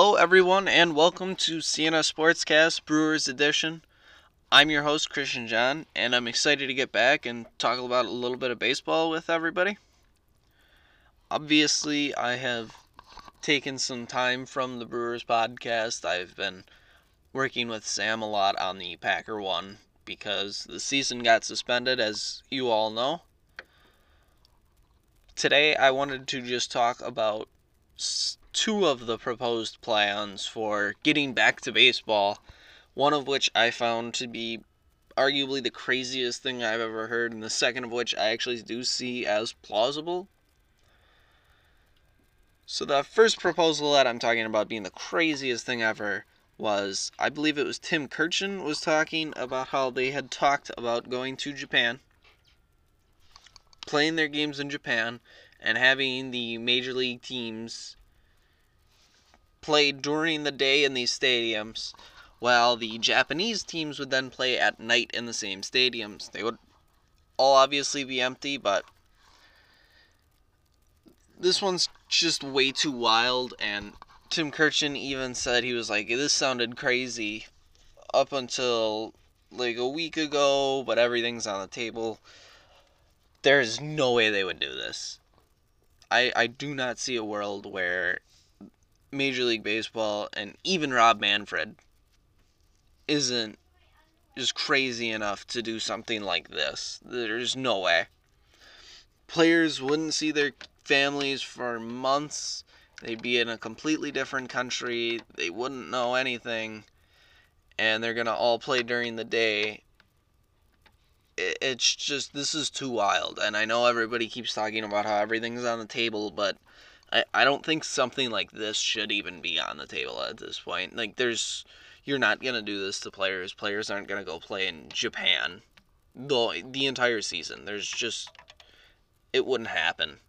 Hello, everyone, and welcome to CNS Sportscast Brewers Edition. I'm your host, Christian John, and I'm excited to get back and talk about a little bit of baseball with everybody. Obviously, I have taken some time from the Brewers podcast. I've been working with Sam a lot on the Packer one because the season got suspended, as you all know. Today, I wanted to just talk about two of the proposed plans for getting back to baseball, one of which I found to be arguably the craziest thing I've ever heard, and the second of which I actually do see as plausible. So, the first proposal that I'm talking about being the craziest thing ever was I believe it was Tim Kurkjian was talking about how they had talked about going to Japan, playing their games in Japan, and having the major league teams played during the day in these stadiums, while the Japanese teams would then play at night in the same stadiums. They would all obviously be empty, but this one's just way too wild. And Tim Kurkjian even said he was like, "This sounded crazy," up until like a week ago, but everything's on the table. There's no way they would do this. I I do not see a world where Major League Baseball and even Rob Manfred isn't just crazy enough to do something like this. There's no way. Players wouldn't see their families for months. They'd be in a completely different country. They wouldn't know anything. And they're going to all play during the day. It's just, this is too wild. And I know everybody keeps talking about how everything's on the table, but I, I don't think something like this should even be on the table at this point. Like, there's. You're not to do this to players. Players aren't to go play in Japan the, the entire season. There's just. It wouldn't happen.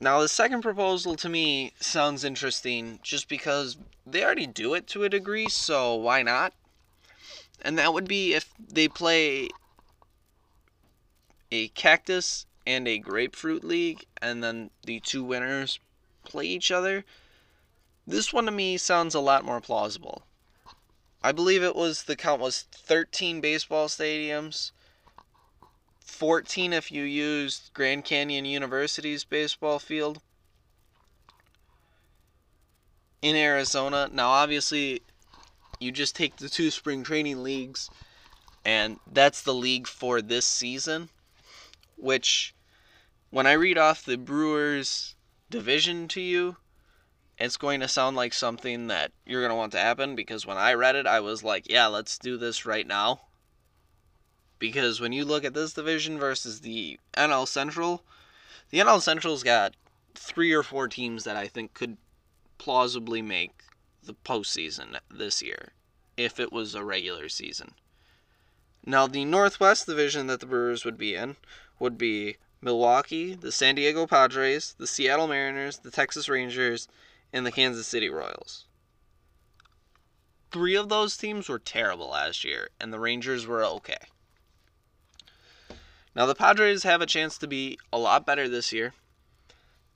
Now, the second proposal to me sounds interesting just because they already do it to a degree, so why not? And that would be if they play a cactus and a grapefruit league, and then the two winners play each other. This one to me sounds a lot more plausible. I believe it was the count was 13 baseball stadiums, 14 if you used Grand Canyon University's baseball field in Arizona. Now, obviously, you just take the two spring training leagues, and that's the league for this season which when I read off the Brewers division to you, it's going to sound like something that you're going to want to happen because when I read it, I was like, yeah, let's do this right now. Because when you look at this division versus the NL Central, the NL Central's got three or four teams that I think could plausibly make the postseason this year if it was a regular season. Now, the Northwest division that the Brewers would be in would be Milwaukee, the San Diego Padres, the Seattle Mariners, the Texas Rangers, and the Kansas City Royals. Three of those teams were terrible last year, and the Rangers were okay. Now, the Padres have a chance to be a lot better this year,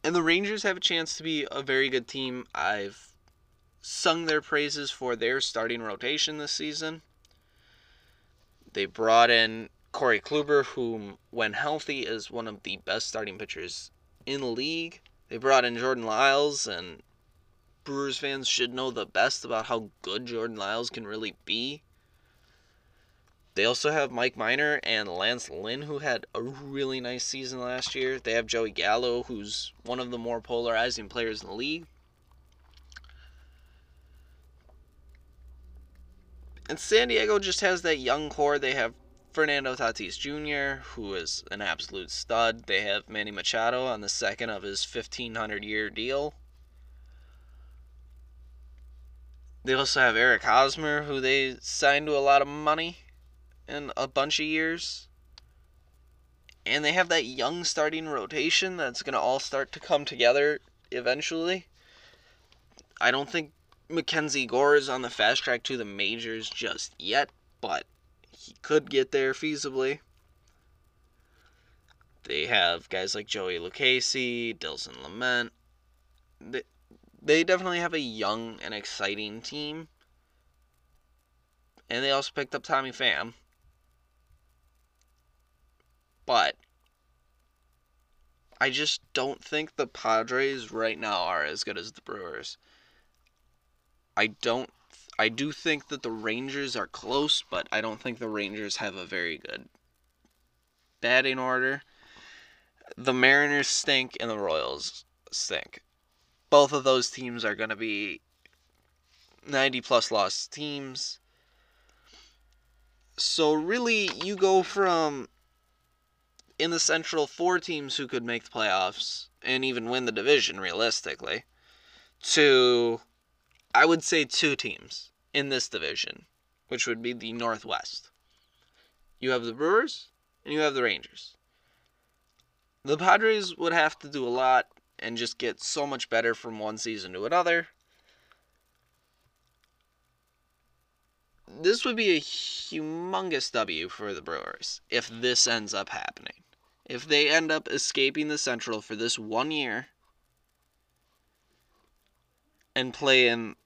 and the Rangers have a chance to be a very good team. I've sung their praises for their starting rotation this season. They brought in Corey Kluber, whom, when healthy, is one of the best starting pitchers in the league. They brought in Jordan Lyles, and Brewers fans should know the best about how good Jordan Lyles can really be. They also have Mike Minor and Lance Lynn, who had a really nice season last year. They have Joey Gallo, who's one of the more polarizing players in the league. And San Diego just has that young core. They have Fernando Tatis Jr., who is an absolute stud. They have Manny Machado on the second of his 1,500 year deal. They also have Eric Hosmer, who they signed to a lot of money in a bunch of years. And they have that young starting rotation that's going to all start to come together eventually. I don't think Mackenzie Gore is on the fast track to the majors just yet, but he could get there feasibly. They have guys like Joey Lucchesi, Dilson Lamet, they, they definitely have a young and exciting team. And they also picked up Tommy Pham. But I just don't think the Padres right now are as good as the Brewers. I don't I do think that the Rangers are close, but I don't think the Rangers have a very good batting order. The Mariners stink and the Royals stink. Both of those teams are going to be 90 plus loss teams. So really you go from in the Central four teams who could make the playoffs and even win the division realistically to I would say two teams in this division, which would be the Northwest. You have the Brewers and you have the Rangers. The Padres would have to do a lot and just get so much better from one season to another. This would be a humongous W for the Brewers if this ends up happening. If they end up escaping the Central for this one year and play in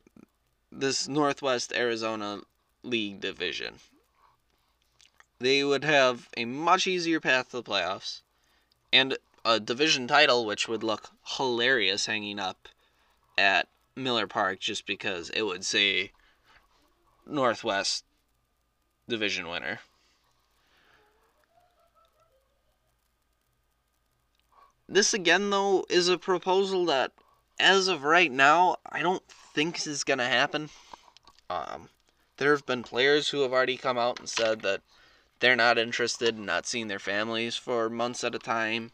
this Northwest Arizona League division. They would have a much easier path to the playoffs and a division title, which would look hilarious hanging up at Miller Park just because it would say Northwest division winner. This again, though, is a proposal that, as of right now, I don't think this is to happen. Um, there have been players who have already come out and said that they're not interested in not seeing their families for months at a time.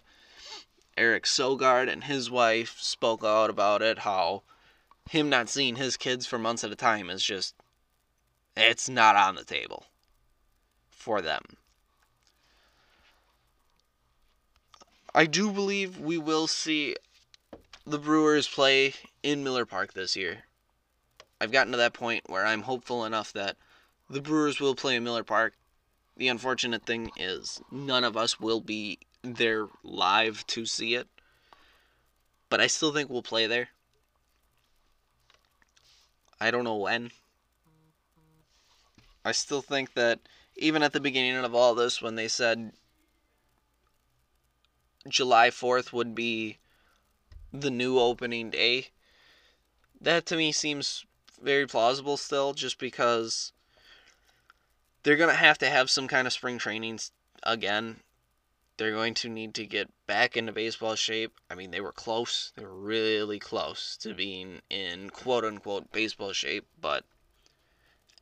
Eric Sogard and his wife spoke out about it, how him not seeing his kids for months at a time is just, it's not on the table for them. I do believe we will see the Brewers play in Miller Park this year. I've gotten to that point where I'm hopeful enough that the Brewers will play in Miller Park. The unfortunate thing is none of us will be there live to see it. But I still think we'll play there. I don't know when. I still think that even at the beginning of all this, when they said July 4th would be the new opening day, that to me seems very plausible still, just because they're going to have to have some kind of spring trainings again. They're going to need to get back into baseball shape. I mean, they were close. They were really close to being in quote unquote baseball shape, but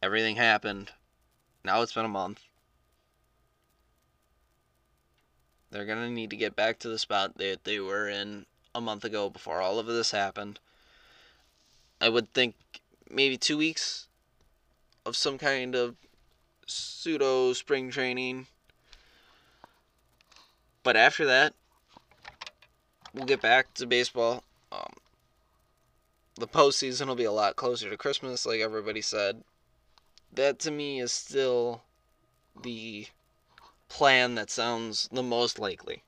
everything happened. Now it's been a month. They're going to need to get back to the spot that they were in a month ago before all of this happened. I would think maybe two weeks of some kind of pseudo spring training. But after that, we'll get back to baseball. Um, the postseason will be a lot closer to Christmas, like everybody said. That to me is still the plan that sounds the most likely.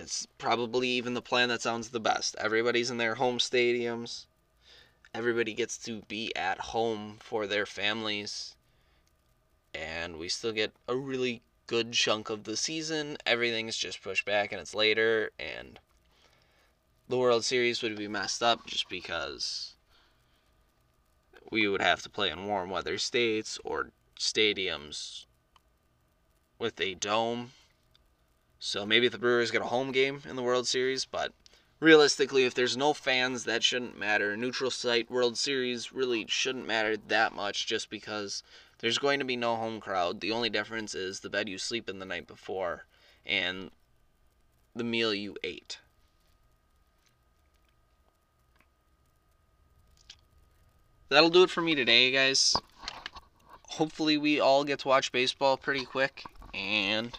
It's probably even the plan that sounds the best. Everybody's in their home stadiums. Everybody gets to be at home for their families. And we still get a really good chunk of the season. Everything's just pushed back and it's later. And the world series would be messed up just because we would have to play in warm weather states or stadiums with a dome so maybe the brewers get a home game in the world series but realistically, if there's no fans, that shouldn't matter. Neutral site World Series really shouldn't matter that much just because there's going to be no home crowd. The only difference is the bed you sleep in the night before and the meal you ate. That'll do it for me today, guys. Hopefully, we all get to watch baseball pretty quick, and